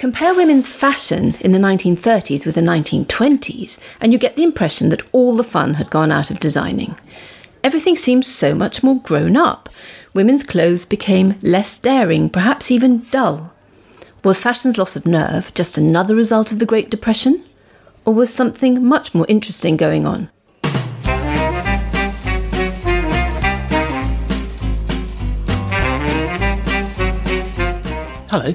Compare women's fashion in the 1930s with the 1920s, and you get the impression that all the fun had gone out of designing. Everything seems so much more grown up. Women's clothes became less daring, perhaps even dull. Was fashion's loss of nerve just another result of the Great Depression? Or was something much more interesting going on? Hello,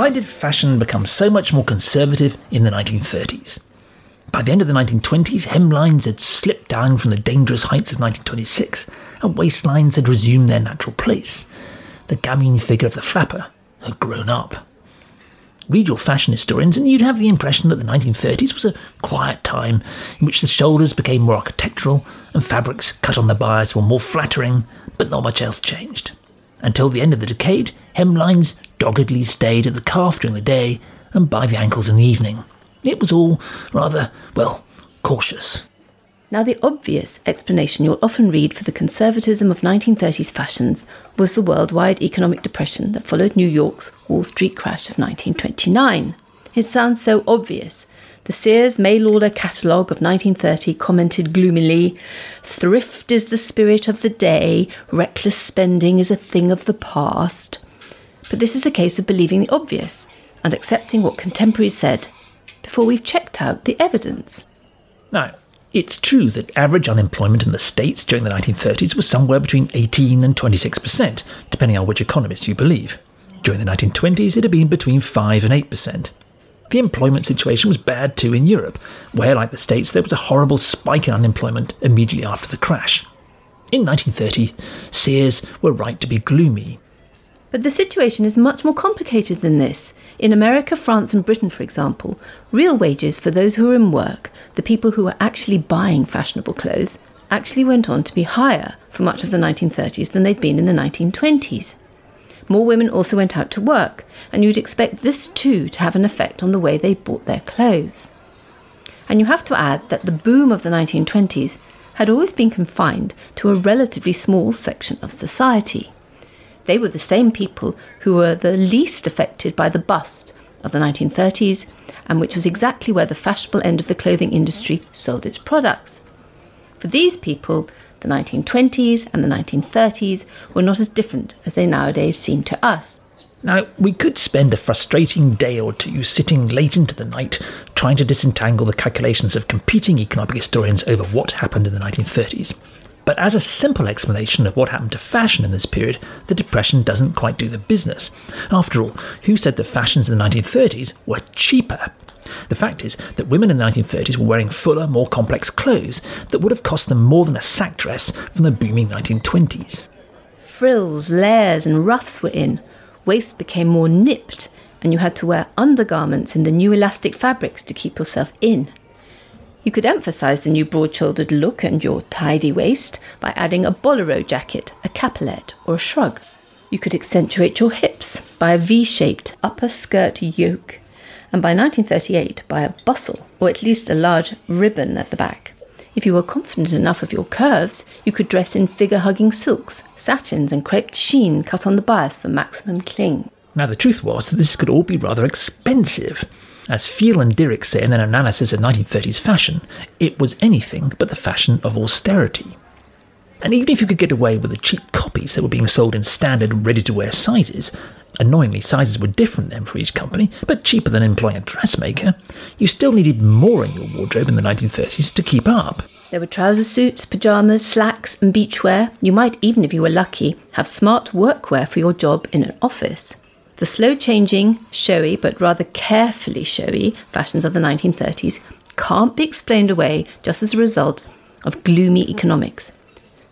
Why did fashion become so much more conservative in the 1930s? By the end of the 1920s, hemlines had slipped down from the dangerous heights of 1926, and waistlines had resumed their natural place. The gamine figure of the flapper had grown up. Read your fashion historians, and you'd have the impression that the 1930s was a quiet time in which the shoulders became more architectural and fabrics cut on the bias were more flattering, but not much else changed. Until the end of the decade, hemlines doggedly stayed at the calf during the day and by the ankles in the evening. It was all rather, well, cautious. Now, the obvious explanation you'll often read for the conservatism of 1930s fashions was the worldwide economic depression that followed New York's Wall Street crash of 1929. It sounds so obvious. The Sears order catalogue of 1930 commented gloomily Thrift is the spirit of the day, reckless spending is a thing of the past. But this is a case of believing the obvious and accepting what contemporaries said before we've checked out the evidence. Now, it's true that average unemployment in the States during the 1930s was somewhere between 18 and 26%, depending on which economist you believe. During the 1920s, it had been between 5 and 8%. The employment situation was bad too in Europe, where, like the States, there was a horrible spike in unemployment immediately after the crash. In 1930, Sears were right to be gloomy. But the situation is much more complicated than this. In America, France, and Britain, for example, real wages for those who were in work, the people who were actually buying fashionable clothes, actually went on to be higher for much of the 1930s than they'd been in the 1920s. More women also went out to work, and you'd expect this too to have an effect on the way they bought their clothes. And you have to add that the boom of the 1920s had always been confined to a relatively small section of society. They were the same people who were the least affected by the bust of the 1930s, and which was exactly where the fashionable end of the clothing industry sold its products. For these people, the 1920s and the 1930s were not as different as they nowadays seem to us. Now, we could spend a frustrating day or two sitting late into the night trying to disentangle the calculations of competing economic historians over what happened in the 1930s. But as a simple explanation of what happened to fashion in this period, the Depression doesn't quite do the business. After all, who said that fashions in the 1930s were cheaper? The fact is that women in the 1930s were wearing fuller, more complex clothes that would have cost them more than a sack dress from the booming 1920s. Frills, layers, and ruffs were in. Waist became more nipped, and you had to wear undergarments in the new elastic fabrics to keep yourself in. You could emphasize the new broad shouldered look and your tidy waist by adding a bolero jacket, a capelet, or a shrug. You could accentuate your hips by a V shaped upper skirt yoke, and by 1938 by a bustle, or at least a large ribbon at the back. If you were confident enough of your curves, you could dress in figure hugging silks, satins, and creped sheen cut on the bias for maximum cling. Now, the truth was that this could all be rather expensive. As Field and Dirick say in an analysis of 1930s fashion, it was anything but the fashion of austerity. And even if you could get away with the cheap copies that were being sold in standard, ready to wear sizes, annoyingly, sizes were different then for each company, but cheaper than employing a dressmaker, you still needed more in your wardrobe in the 1930s to keep up. There were trouser suits, pyjamas, slacks, and beachwear. You might, even if you were lucky, have smart workwear for your job in an office. The slow changing, showy, but rather carefully showy fashions of the 1930s can't be explained away just as a result of gloomy economics.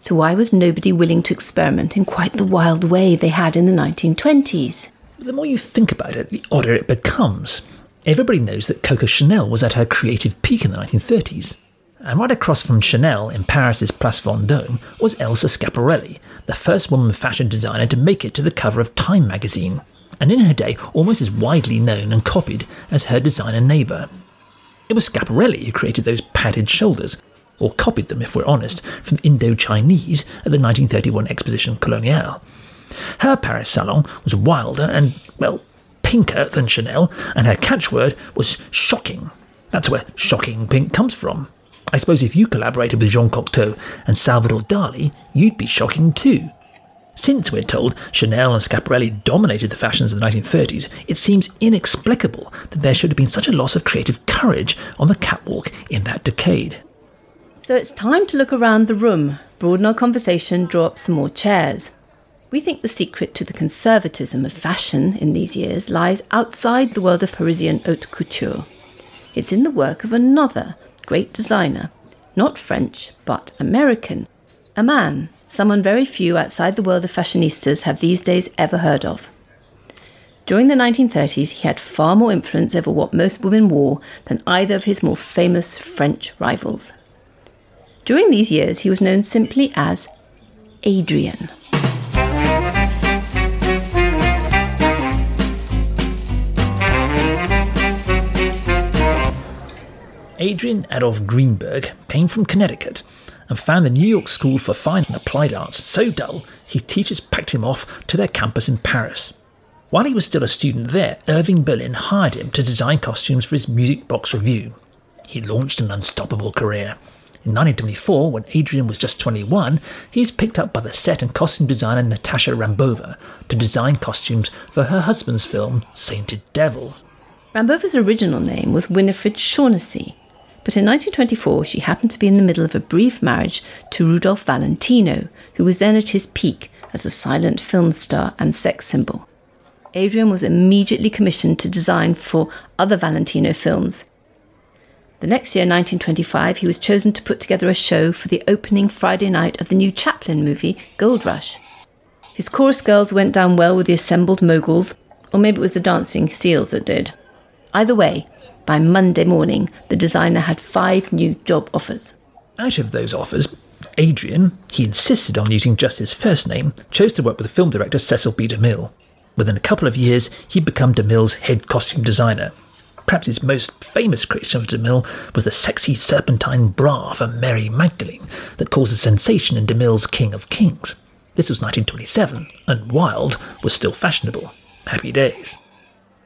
So, why was nobody willing to experiment in quite the wild way they had in the 1920s? The more you think about it, the odder it becomes. Everybody knows that Coco Chanel was at her creative peak in the 1930s. And right across from Chanel in Paris's Place Vendôme was Elsa Schiaparelli, the first woman fashion designer to make it to the cover of Time magazine, and in her day almost as widely known and copied as her designer neighbour. It was Schiaparelli who created those padded shoulders, or copied them if we're honest, from Indo Chinese at the 1931 Exposition Coloniale. Her Paris salon was wilder and, well, pinker than Chanel, and her catchword was shocking. That's where shocking pink comes from. I suppose if you collaborated with Jean Cocteau and Salvador Dali, you'd be shocking too. Since we're told Chanel and Schiaparelli dominated the fashions of the 1930s, it seems inexplicable that there should have been such a loss of creative courage on the catwalk in that decade. So it's time to look around the room, broaden our conversation, draw up some more chairs. We think the secret to the conservatism of fashion in these years lies outside the world of Parisian haute couture. It's in the work of another great designer, not French, but American, a man, someone very few outside the world of fashionistas have these days ever heard of. During the 1930s, he had far more influence over what most women wore than either of his more famous French rivals. During these years, he was known simply as Adrian. Adrian Adolf Greenberg came from Connecticut and found the New York School for Fine and Applied Arts so dull his teachers packed him off to their campus in Paris. While he was still a student there, Irving Berlin hired him to design costumes for his Music Box Revue. He launched an unstoppable career. In 1924, when Adrian was just 21, he was picked up by the set and costume designer Natasha Rambova to design costumes for her husband's film Sainted Devil. Rambova's original name was Winifred Shaughnessy, but in 1924, she happened to be in the middle of a brief marriage to Rudolph Valentino, who was then at his peak as a silent film star and sex symbol. Adrian was immediately commissioned to design for other Valentino films. The next year, 1925, he was chosen to put together a show for the opening Friday night of the new Chaplin movie, Gold Rush. His chorus girls went down well with the assembled moguls, or maybe it was the dancing seals that did. Either way, by Monday morning, the designer had five new job offers. Out of those offers, Adrian, he insisted on using just his first name, chose to work with the film director Cecil B. DeMille. Within a couple of years, he'd become DeMille's head costume designer. Perhaps his most famous creation of DeMille was the sexy serpentine bra for Mary Magdalene that caused a sensation in DeMille's King of Kings. This was 1927, and wild was still fashionable. Happy days.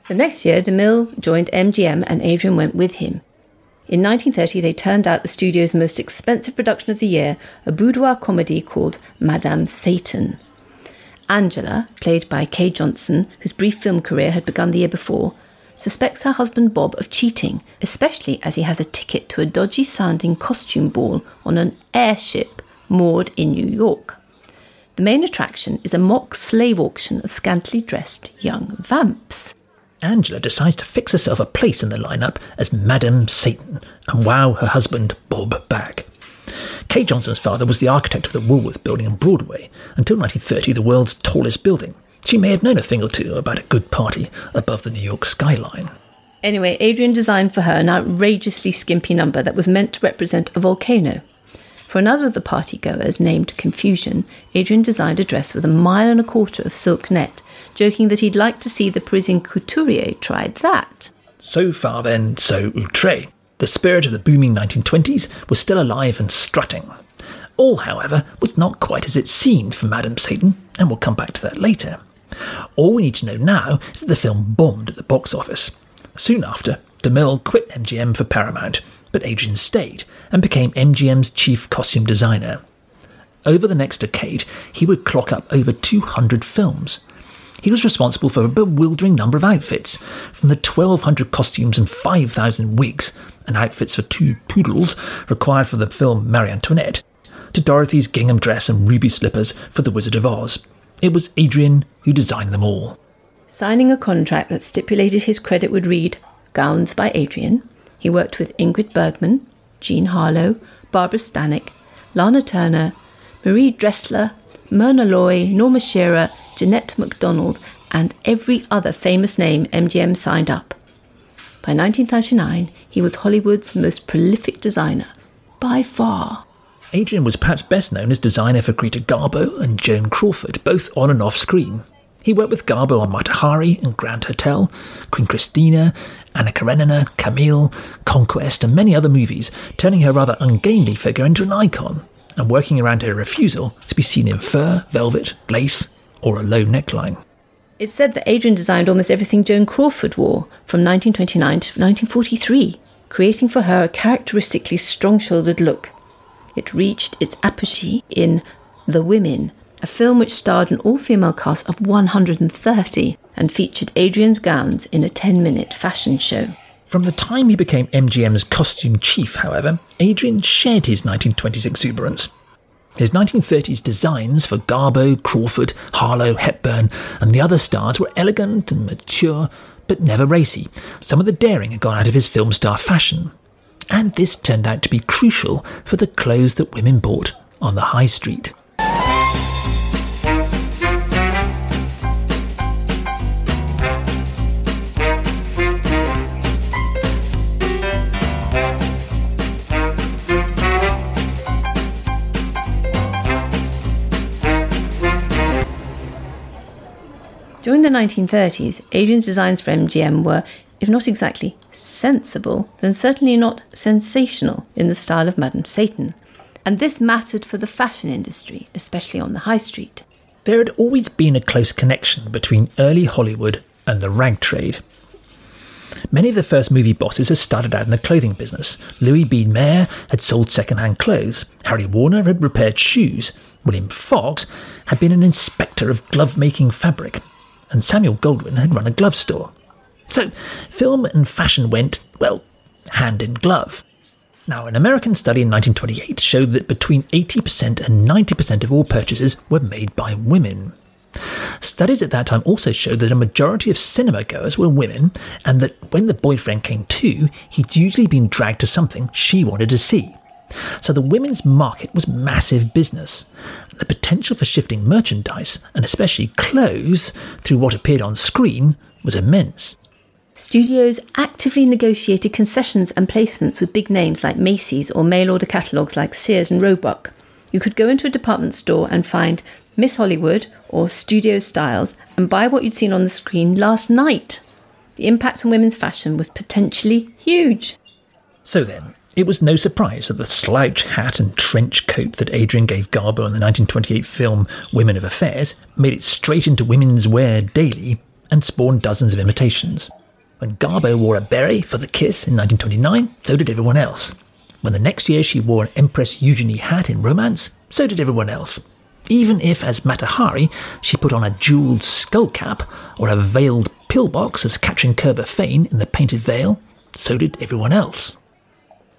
The next year, DeMille joined MGM and Adrian went with him. In 1930, they turned out the studio's most expensive production of the year, a boudoir comedy called Madame Satan. Angela, played by Kay Johnson, whose brief film career had begun the year before, suspects her husband Bob of cheating, especially as he has a ticket to a dodgy sounding costume ball on an airship moored in New York. The main attraction is a mock slave auction of scantily dressed young vamps. Angela decides to fix herself a place in the lineup as Madame Satan and wow her husband Bob back. Kay Johnson's father was the architect of the Woolworth building on Broadway, until 1930 the world's tallest building. She may have known a thing or two about a good party above the New York skyline. Anyway, Adrian designed for her an outrageously skimpy number that was meant to represent a volcano. For another of the partygoers, named Confusion, Adrian designed a dress with a mile and a quarter of silk net joking that he'd like to see the Parisian couturier try that. So far, then, so outre. The spirit of the booming 1920s was still alive and strutting. All, however, was not quite as it seemed for Madame Satan, and we'll come back to that later. All we need to know now is that the film bombed at the box office. Soon after, DeMille quit MGM for Paramount, but Adrian stayed and became MGM's chief costume designer. Over the next decade, he would clock up over 200 films, he was responsible for a bewildering number of outfits, from the 1,200 costumes and 5,000 wigs and outfits for two poodles required for the film Marie Antoinette, to Dorothy's gingham dress and ruby slippers for The Wizard of Oz. It was Adrian who designed them all. Signing a contract that stipulated his credit would read Gowns by Adrian, he worked with Ingrid Bergman, Jean Harlow, Barbara Stanwyck, Lana Turner, Marie Dressler, Myrna Loy, Norma Shearer, Jeanette MacDonald, and every other famous name MGM signed up. By 1939, he was Hollywood's most prolific designer, by far. Adrian was perhaps best known as designer for Greta Garbo and Joan Crawford, both on and off screen. He worked with Garbo on Mata Hari and Grand Hotel, Queen Christina, Anna Karenina, Camille, Conquest, and many other movies, turning her rather ungainly figure into an icon, and working around her refusal to be seen in fur, velvet, lace, or a low neckline. It's said that Adrian designed almost everything Joan Crawford wore from 1929 to 1943, creating for her a characteristically strong shouldered look. It reached its apogee in The Women, a film which starred an all female cast of 130 and featured Adrian's gowns in a 10 minute fashion show. From the time he became MGM's costume chief, however, Adrian shared his 1920s exuberance. His 1930s designs for Garbo, Crawford, Harlow, Hepburn, and the other stars were elegant and mature, but never racy. Some of the daring had gone out of his film star fashion. And this turned out to be crucial for the clothes that women bought on the high street. During the 1930s, Adrian's designs for MGM were, if not exactly sensible, then certainly not sensational in the style of Madame Satan. And this mattered for the fashion industry, especially on the high street. There had always been a close connection between early Hollywood and the rag trade. Many of the first movie bosses had started out in the clothing business. Louis B. Mayer had sold second-hand clothes. Harry Warner had repaired shoes. William Fox had been an inspector of glove-making fabric and Samuel Goldwyn had run a glove store. So film and fashion went, well, hand in glove. Now, an American study in 1928 showed that between 80% and 90% of all purchases were made by women. Studies at that time also showed that a majority of cinema goers were women, and that when the boyfriend came too, he'd usually been dragged to something she wanted to see. So the women's market was massive business. The potential for shifting merchandise, and especially clothes, through what appeared on screen was immense. Studios actively negotiated concessions and placements with big names like Macy's or mail order catalogues like Sears and Roebuck. You could go into a department store and find Miss Hollywood or Studio Styles and buy what you'd seen on the screen last night. The impact on women's fashion was potentially huge. So then, it was no surprise that the slouch hat and trench coat that Adrian gave Garbo in the 1928 film Women of Affairs made it straight into women's wear daily and spawned dozens of imitations. When Garbo wore a beret for the kiss in 1929, so did everyone else. When the next year she wore an Empress Eugenie hat in Romance, so did everyone else. Even if, as Mata Hari, she put on a jewelled skull cap or a veiled pillbox as Katrin Koerber Fane in The Painted Veil, so did everyone else.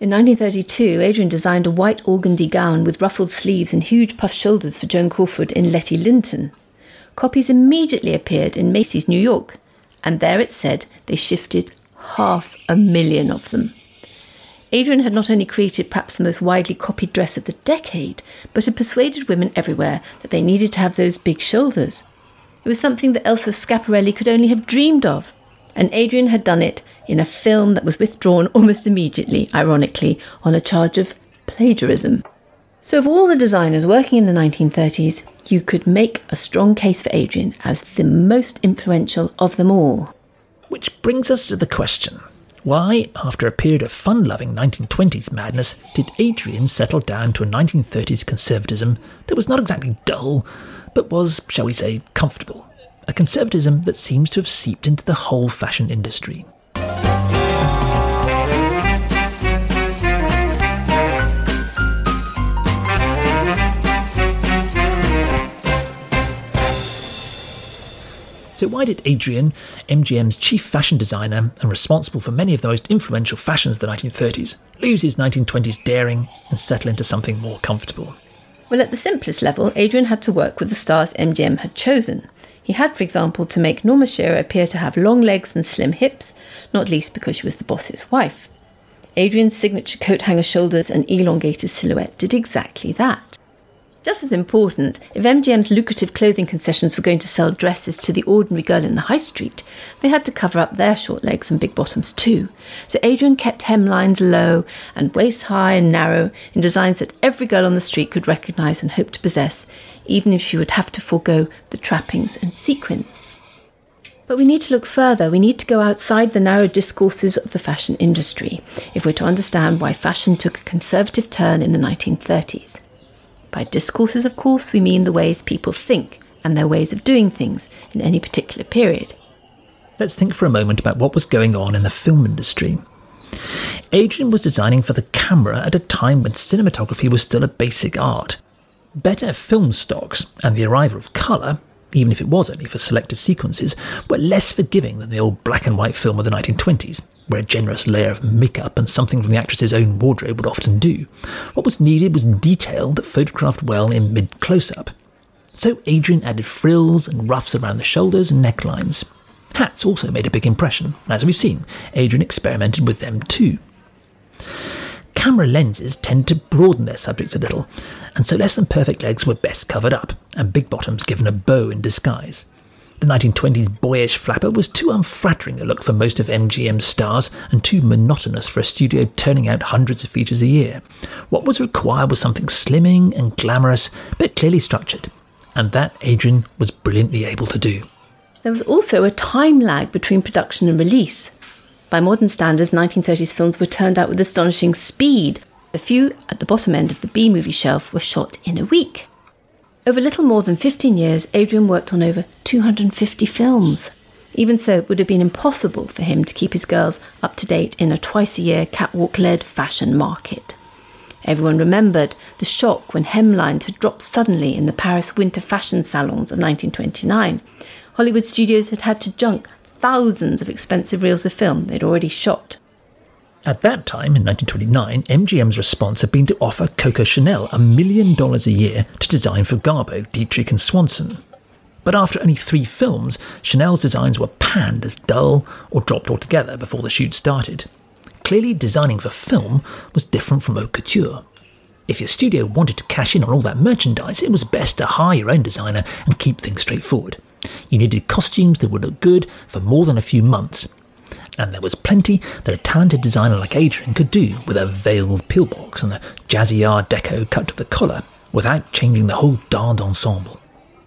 In 1932, Adrian designed a white organdy gown with ruffled sleeves and huge puffed shoulders for Joan Crawford in Letty Lynton. Copies immediately appeared in Macy's New York, and there it said they shifted half a million of them. Adrian had not only created perhaps the most widely copied dress of the decade, but had persuaded women everywhere that they needed to have those big shoulders. It was something that Elsa Schiaparelli could only have dreamed of and Adrian had done it in a film that was withdrawn almost immediately, ironically, on a charge of plagiarism. So, of all the designers working in the 1930s, you could make a strong case for Adrian as the most influential of them all. Which brings us to the question why, after a period of fun loving 1920s madness, did Adrian settle down to a 1930s conservatism that was not exactly dull, but was, shall we say, comfortable? A conservatism that seems to have seeped into the whole fashion industry. So, why did Adrian, MGM's chief fashion designer and responsible for many of the most influential fashions of the 1930s, lose his 1920s daring and settle into something more comfortable? Well, at the simplest level, Adrian had to work with the stars MGM had chosen. He had, for example, to make Norma Shearer appear to have long legs and slim hips, not least because she was the boss's wife. Adrian's signature coat hanger shoulders and elongated silhouette did exactly that. Just as important, if MGM's lucrative clothing concessions were going to sell dresses to the ordinary girl in the high street, they had to cover up their short legs and big bottoms too. So Adrian kept hemlines low and waist high and narrow in designs that every girl on the street could recognise and hope to possess, even if she would have to forego the trappings and sequins. But we need to look further. We need to go outside the narrow discourses of the fashion industry if we're to understand why fashion took a conservative turn in the 1930s. By discourses, of course, we mean the ways people think and their ways of doing things in any particular period. Let's think for a moment about what was going on in the film industry. Adrian was designing for the camera at a time when cinematography was still a basic art. Better film stocks and the arrival of colour, even if it was only for selected sequences, were less forgiving than the old black and white film of the 1920s, where a generous layer of makeup and something from the actress's own wardrobe would often do. What was needed was detail that photographed well in mid close up. So Adrian added frills and ruffs around the shoulders and necklines. Hats also made a big impression, and as we've seen, Adrian experimented with them too. Camera lenses tend to broaden their subjects a little, and so less than perfect legs were best covered up, and big bottoms given a bow in disguise. The 1920s boyish flapper was too unflattering a look for most of MGM's stars and too monotonous for a studio turning out hundreds of features a year. What was required was something slimming and glamorous, but clearly structured, and that Adrian was brilliantly able to do. There was also a time lag between production and release. By modern standards, 1930s films were turned out with astonishing speed. A few at the bottom end of the B movie shelf were shot in a week. Over little more than 15 years, Adrian worked on over 250 films. Even so, it would have been impossible for him to keep his girls up to date in a twice a year catwalk led fashion market. Everyone remembered the shock when hemlines had dropped suddenly in the Paris winter fashion salons of 1929. Hollywood studios had had to junk thousands of expensive reels of film they'd already shot. At that time, in 1929, MGM's response had been to offer Coco Chanel a million dollars a year to design for Garbo, Dietrich, and Swanson. But after only three films, Chanel's designs were panned as dull or dropped altogether before the shoot started. Clearly, designing for film was different from haute couture. If your studio wanted to cash in on all that merchandise, it was best to hire your own designer and keep things straightforward. You needed costumes that would look good for more than a few months, and there was plenty that a talented designer like Adrian could do with a veiled pillbox and a jazzy art deco cut to the collar without changing the whole darned ensemble.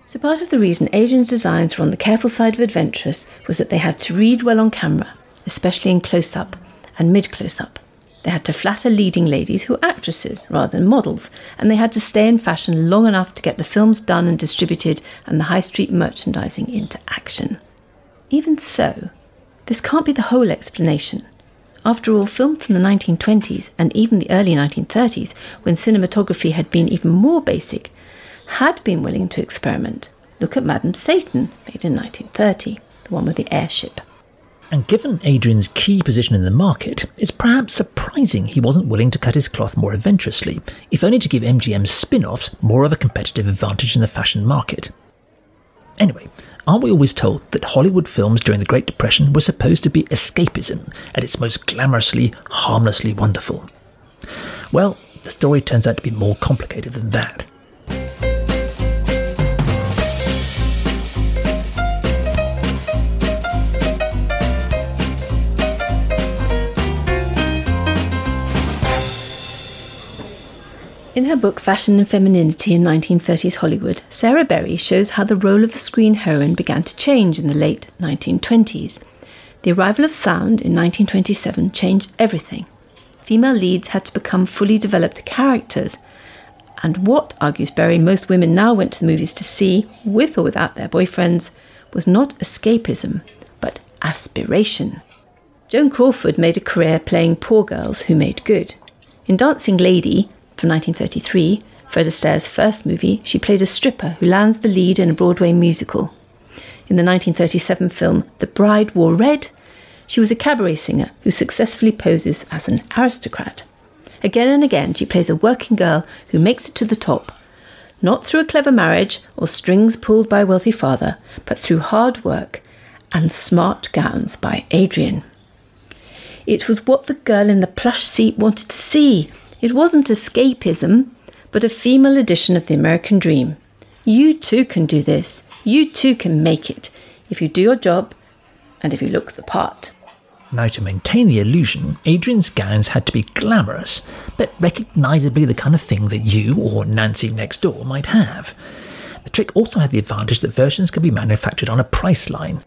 So, part of the reason Adrian's designs were on the careful side of adventurous was that they had to read well on camera, especially in close up and mid close up. They had to flatter leading ladies who were actresses rather than models, and they had to stay in fashion long enough to get the films done and distributed and the high street merchandising into action. Even so, this can't be the whole explanation. After all, film from the 1920s and even the early 1930s, when cinematography had been even more basic, had been willing to experiment. Look at Madame Satan, made in 1930, the one with the airship. And given Adrian's key position in the market, it's perhaps surprising he wasn't willing to cut his cloth more adventurously, if only to give MGM's spin offs more of a competitive advantage in the fashion market. Anyway, Aren't we always told that Hollywood films during the Great Depression were supposed to be escapism at its most glamorously, harmlessly wonderful? Well, the story turns out to be more complicated than that. In her book Fashion and Femininity in 1930s Hollywood, Sarah Berry shows how the role of the screen heroine began to change in the late 1920s. The arrival of sound in 1927 changed everything. Female leads had to become fully developed characters. And what, argues Berry, most women now went to the movies to see, with or without their boyfriends, was not escapism, but aspiration. Joan Crawford made a career playing poor girls who made good. In Dancing Lady, from 1933, Fred Astaire's first movie, she played a stripper who lands the lead in a Broadway musical. In the 1937 film The Bride Wore Red, she was a cabaret singer who successfully poses as an aristocrat. Again and again, she plays a working girl who makes it to the top, not through a clever marriage or strings pulled by a wealthy father, but through hard work and smart gowns by Adrian. It was what the girl in the plush seat wanted to see it wasn't escapism, but a female edition of the American dream. You too can do this. You too can make it if you do your job and if you look the part. Now, to maintain the illusion, Adrian's gowns had to be glamorous, but recognisably the kind of thing that you or Nancy next door might have. The trick also had the advantage that versions could be manufactured on a price line.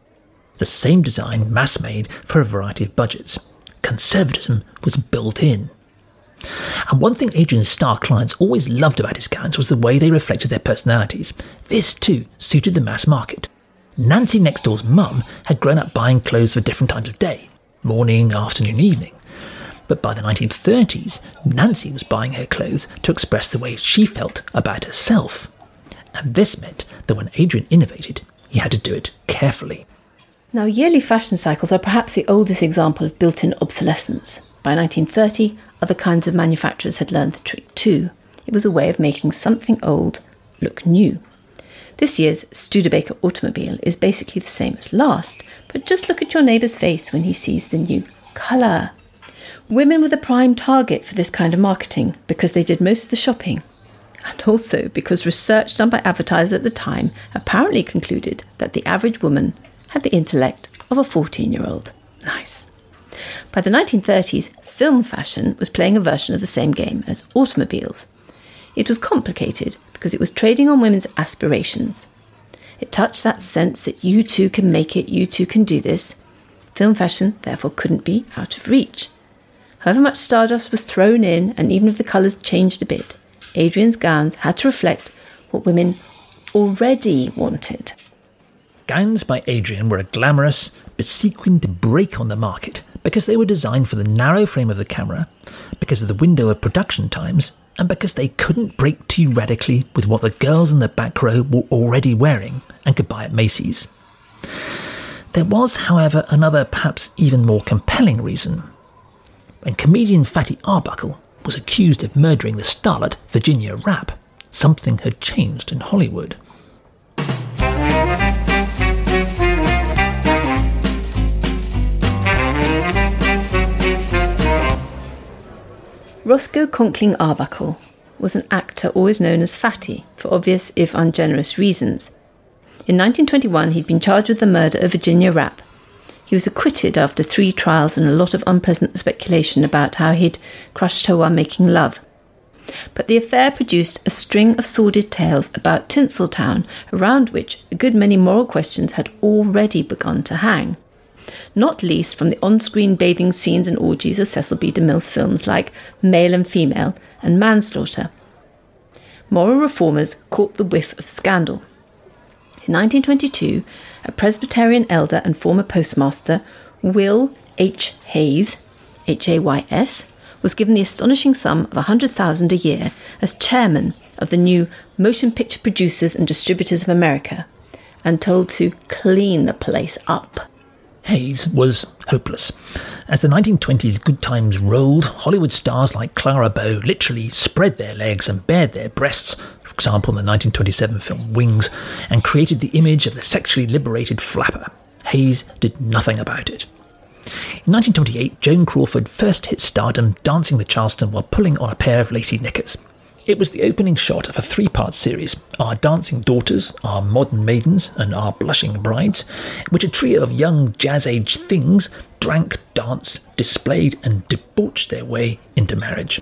The same design mass made for a variety of budgets. Conservatism was built in. And one thing Adrian's star clients always loved about his gowns was the way they reflected their personalities. This, too, suited the mass market. Nancy next door's mum had grown up buying clothes for different times of day morning, afternoon, evening. But by the 1930s, Nancy was buying her clothes to express the way she felt about herself. And this meant that when Adrian innovated, he had to do it carefully. Now, yearly fashion cycles are perhaps the oldest example of built in obsolescence. By 1930, other kinds of manufacturers had learned the trick too. It was a way of making something old look new. This year's Studebaker automobile is basically the same as last, but just look at your neighbour's face when he sees the new colour. Women were the prime target for this kind of marketing because they did most of the shopping. And also because research done by advertisers at the time apparently concluded that the average woman had the intellect of a 14 year old. Nice. By the 1930s, film fashion was playing a version of the same game as automobiles. It was complicated because it was trading on women's aspirations. It touched that sense that you too can make it, you too can do this. Film fashion, therefore, couldn't be out of reach. However much stardust was thrown in, and even if the colours changed a bit, Adrian's gowns had to reflect what women already wanted. Gowns by Adrian were a glamorous, but sequined break on the market because they were designed for the narrow frame of the camera, because of the window of production times, and because they couldn't break too radically with what the girls in the back row were already wearing and could buy at Macy's. There was, however, another, perhaps even more compelling reason. When comedian Fatty Arbuckle was accused of murdering the starlet Virginia Rappe, something had changed in Hollywood. Roscoe Conkling Arbuckle was an actor always known as Fatty for obvious if ungenerous reasons. In 1921, he'd been charged with the murder of Virginia Rappe. He was acquitted after three trials and a lot of unpleasant speculation about how he'd crushed her while making love. But the affair produced a string of sordid tales about Tinseltown, around which a good many moral questions had already begun to hang not least from the on screen bathing scenes and orgies of Cecil B. DeMille's films like Male and Female and Manslaughter. Moral reformers caught the whiff of scandal. In 1922, a Presbyterian elder and former postmaster, Will H. Hays, H A Y S, was given the astonishing sum of 100,000 a year as chairman of the new Motion Picture Producers and Distributors of America and told to clean the place up. Hays was hopeless. As the 1920s good times rolled, Hollywood stars like Clara Bow literally spread their legs and bared their breasts, for example in the 1927 film Wings, and created the image of the sexually liberated flapper. Hays did nothing about it. In 1928, Joan Crawford first hit stardom dancing the Charleston while pulling on a pair of lacy knickers. It was the opening shot of a three part series Our Dancing Daughters, Our Modern Maidens, and Our Blushing Brides, which a trio of young jazz age things drank, danced, displayed, and debauched their way into marriage.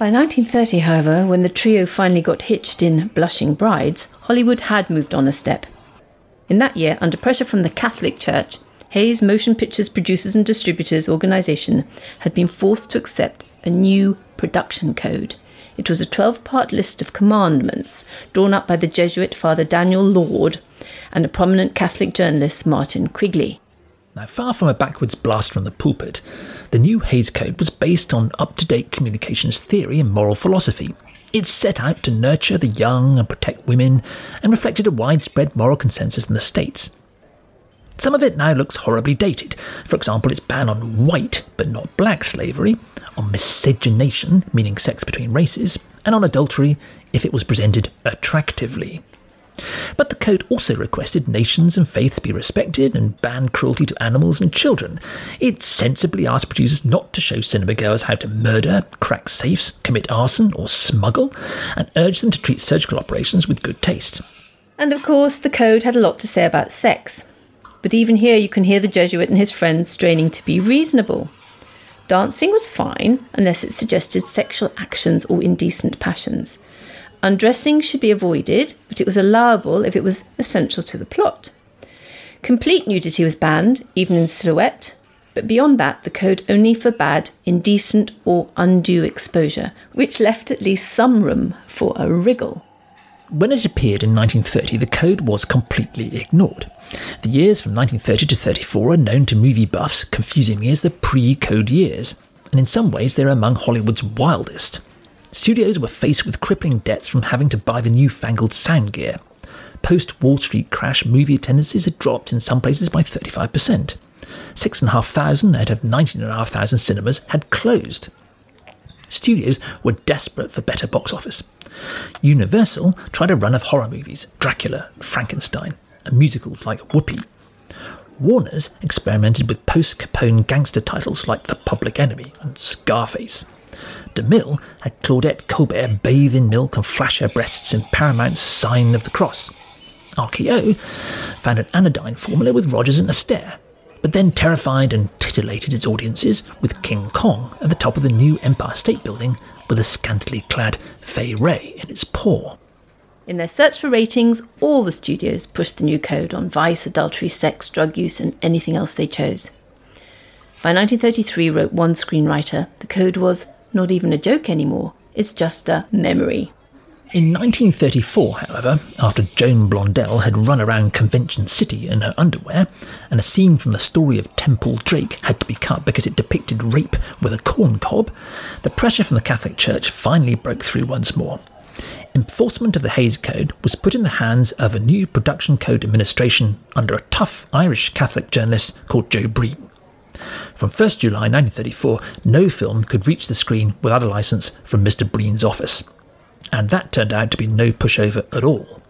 By 1930, however, when the trio finally got hitched in Blushing Brides, Hollywood had moved on a step. In that year, under pressure from the Catholic Church, Hays Motion Pictures Producers and Distributors Organization had been forced to accept a new production code it was a 12 part list of commandments drawn up by the Jesuit Father Daniel Lord and a prominent Catholic journalist, Martin Quigley. Now, far from a backwards blast from the pulpit, the new Hays Code was based on up to date communications theory and moral philosophy. It set out to nurture the young and protect women and reflected a widespread moral consensus in the States. Some of it now looks horribly dated. For example, its ban on white but not black slavery, on miscegenation, meaning sex between races, and on adultery if it was presented attractively. But the code also requested nations and faiths be respected and banned cruelty to animals and children. It sensibly asked producers not to show cinemagoers how to murder, crack safes, commit arson, or smuggle, and urged them to treat surgical operations with good taste. And of course, the code had a lot to say about sex. But even here, you can hear the Jesuit and his friends straining to be reasonable. Dancing was fine unless it suggested sexual actions or indecent passions. Undressing should be avoided, but it was allowable if it was essential to the plot. Complete nudity was banned, even in silhouette, but beyond that, the code only forbade indecent or undue exposure, which left at least some room for a wriggle. When it appeared in 1930, the code was completely ignored. The years from 1930 to 34 are known to movie buffs confusingly as the pre code years, and in some ways they're among Hollywood's wildest. Studios were faced with crippling debts from having to buy the newfangled sound gear. Post Wall Street crash, movie attendances had dropped in some places by 35%. 6,500 out of 19,500 cinemas had closed. Studios were desperate for better box office. Universal tried a run of horror movies, Dracula, Frankenstein, and musicals like Whoopee. Warner's experimented with post Capone gangster titles like The Public Enemy and Scarface. DeMille had Claudette Colbert bathe in milk and flash her breasts in Paramount's Sign of the Cross. RKO found an anodyne formula with Rogers and Astaire, but then terrified and titillated its audiences with King Kong at the top of the new Empire State Building with a scantily clad Fay Wray in its paw. In their search for ratings, all the studios pushed the new code on vice, adultery, sex, drug use, and anything else they chose. By 1933, wrote one screenwriter, the code was not even a joke anymore, it's just a memory. In 1934, however, after Joan Blondell had run around Convention City in her underwear, and a scene from the story of Temple Drake had to be cut because it depicted rape with a corn cob, the pressure from the Catholic Church finally broke through once more. Enforcement of the Hays Code was put in the hands of a new production code administration under a tough Irish Catholic journalist called Joe Breen. From 1st July 1934, no film could reach the screen without a license from Mr. Breen's office. And that turned out to be no pushover at all.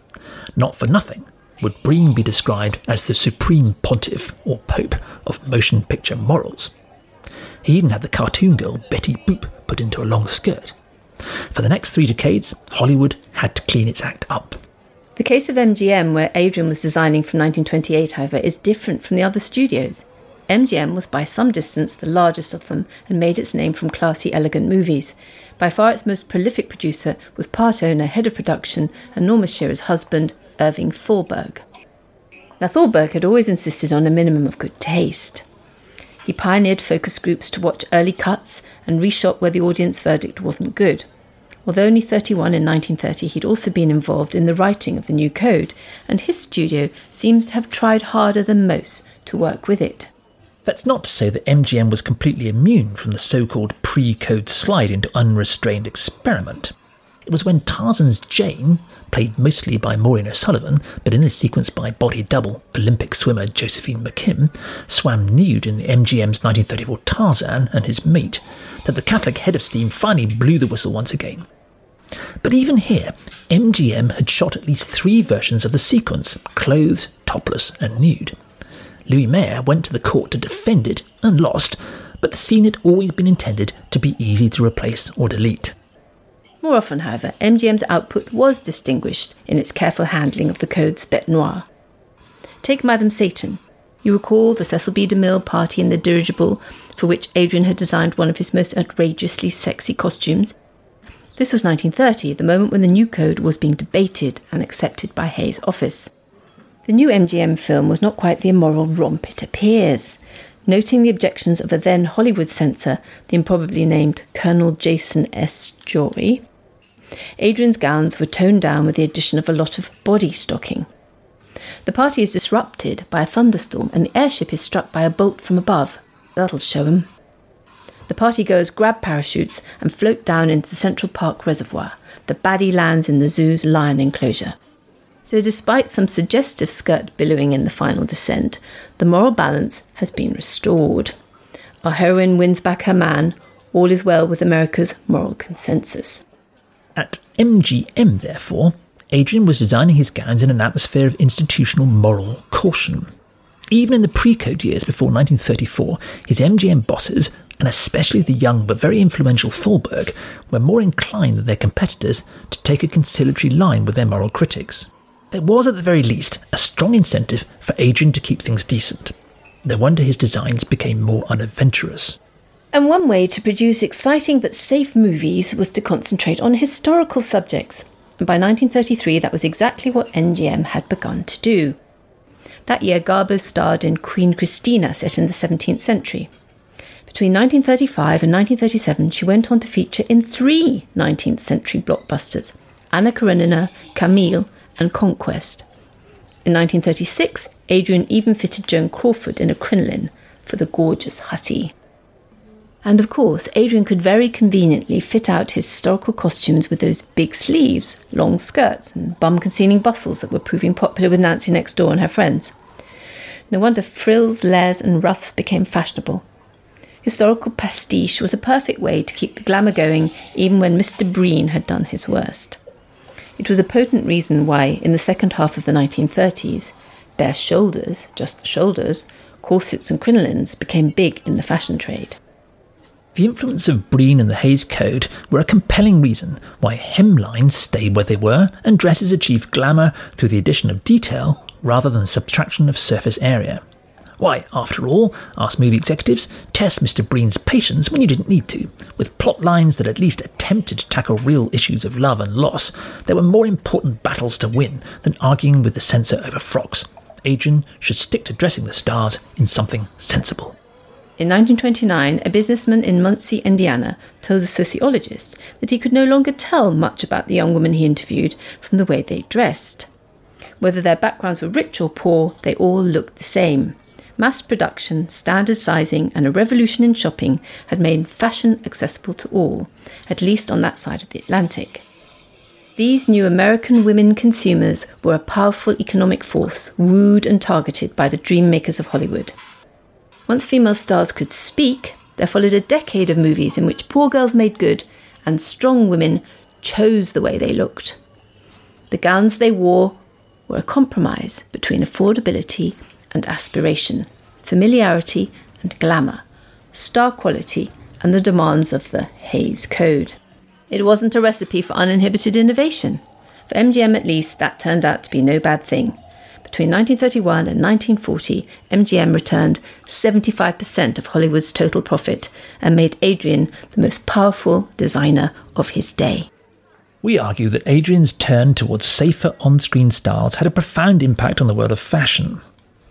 Not for nothing would Breen be described as the supreme pontiff or pope of motion picture morals. He even had the cartoon girl Betty Boop put into a long skirt. For the next three decades, Hollywood had to clean its act up. The case of MGM, where Adrian was designing from 1928, however, is different from the other studios. MGM was by some distance the largest of them and made its name from classy, elegant movies. By far its most prolific producer was part owner, head of production, and Norma Shearer's husband, Irving Thalberg. Now, Thalberg had always insisted on a minimum of good taste. He pioneered focus groups to watch early cuts and reshot where the audience verdict wasn't good. Although only 31 in 1930, he'd also been involved in the writing of the new code, and his studio seems to have tried harder than most to work with it. That's not to say that MGM was completely immune from the so called pre code slide into unrestrained experiment. It was when Tarzan's Jane, played mostly by Maureen O'Sullivan, but in this sequence by body double Olympic swimmer Josephine McKim, swam nude in the MGM's 1934 Tarzan and his mate, that the Catholic head of steam finally blew the whistle once again. But even here, MGM had shot at least three versions of the sequence, clothed, topless, and nude. Louis Mayer went to the court to defend it and lost, but the scene had always been intended to be easy to replace or delete. More often, however, MGM's output was distinguished in its careful handling of the code's bête noire. Take Madame Satan. You recall the Cecil B. DeMille party in the dirigible, for which Adrian had designed one of his most outrageously sexy costumes. This was 1930, the moment when the new code was being debated and accepted by Hays' office. The new MGM film was not quite the immoral romp it appears. Noting the objections of a then Hollywood censor, the improbably named Colonel Jason S. Joy, Adrian's gowns were toned down with the addition of a lot of body stocking. The party is disrupted by a thunderstorm and the airship is struck by a bolt from above. That'll show 'em. The partygoers grab parachutes and float down into the Central Park Reservoir. The baddie lands in the zoo's lion enclosure. So, despite some suggestive skirt billowing in the final descent, the moral balance has been restored. Our heroine wins back her man. All is well with America's moral consensus. At MGM, therefore, Adrian was designing his gowns in an atmosphere of institutional moral caution. Even in the pre code years before 1934, his MGM bosses, and especially the young but very influential Thalberg, were more inclined than their competitors to take a conciliatory line with their moral critics. There was, at the very least, a strong incentive for Adrian to keep things decent. No wonder his designs became more unadventurous. And one way to produce exciting but safe movies was to concentrate on historical subjects. And by 1933, that was exactly what MGM had begun to do. That year, Garbo starred in Queen Christina, set in the 17th century. Between 1935 and 1937, she went on to feature in three 19th century blockbusters Anna Karenina, Camille, and Conquest. In 1936, Adrian even fitted Joan Crawford in a crinoline for the gorgeous Hussy. And of course, Adrian could very conveniently fit out his historical costumes with those big sleeves, long skirts, and bum concealing bustles that were proving popular with Nancy next door and her friends. No wonder frills, layers, and ruffs became fashionable. Historical pastiche was a perfect way to keep the glamour going even when Mr. Breen had done his worst. It was a potent reason why, in the second half of the 1930s, bare shoulders, just the shoulders, corsets and crinolines became big in the fashion trade. The influence of Breen and the Hays Code were a compelling reason why hemlines stayed where they were and dresses achieved glamour through the addition of detail rather than subtraction of surface area. Why, after all, asked movie executives, test Mr. Breen's patience when you didn't need to. With plot lines that at least attempted to tackle real issues of love and loss, there were more important battles to win than arguing with the censor over frocks. Adrian should stick to dressing the stars in something sensible. In 1929, a businessman in Muncie, Indiana, told a sociologist that he could no longer tell much about the young women he interviewed from the way they dressed. Whether their backgrounds were rich or poor, they all looked the same. Mass production, standard sizing, and a revolution in shopping had made fashion accessible to all, at least on that side of the Atlantic. These new American women consumers were a powerful economic force, wooed and targeted by the dream makers of Hollywood. Once female stars could speak, there followed a decade of movies in which poor girls made good and strong women chose the way they looked. The gowns they wore were a compromise between affordability and aspiration, familiarity and glamour, star quality and the demands of the Hays Code. It wasn't a recipe for uninhibited innovation. For MGM at least, that turned out to be no bad thing. Between 1931 and 1940, MGM returned 75% of Hollywood's total profit and made Adrian the most powerful designer of his day. We argue that Adrian's turn towards safer on screen styles had a profound impact on the world of fashion.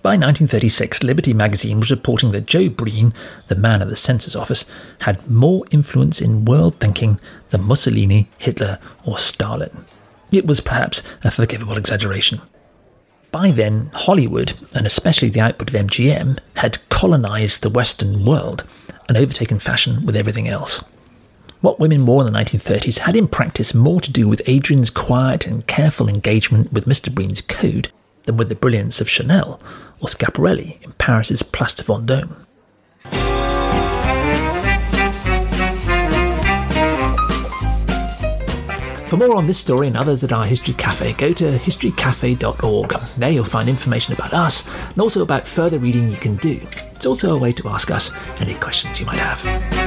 By 1936, Liberty magazine was reporting that Joe Breen, the man at the census office, had more influence in world thinking than Mussolini, Hitler, or Stalin. It was perhaps a forgivable exaggeration. By then, Hollywood, and especially the output of MGM, had colonized the Western world and overtaken fashion with everything else. What women wore in the 1930s had in practice more to do with Adrian's quiet and careful engagement with Mr. Breen's code than with the brilliance of Chanel or Schiaparelli in Paris's Place de Vendôme. For more on this story and others at our History Cafe, go to historycafe.org. There you'll find information about us and also about further reading you can do. It's also a way to ask us any questions you might have.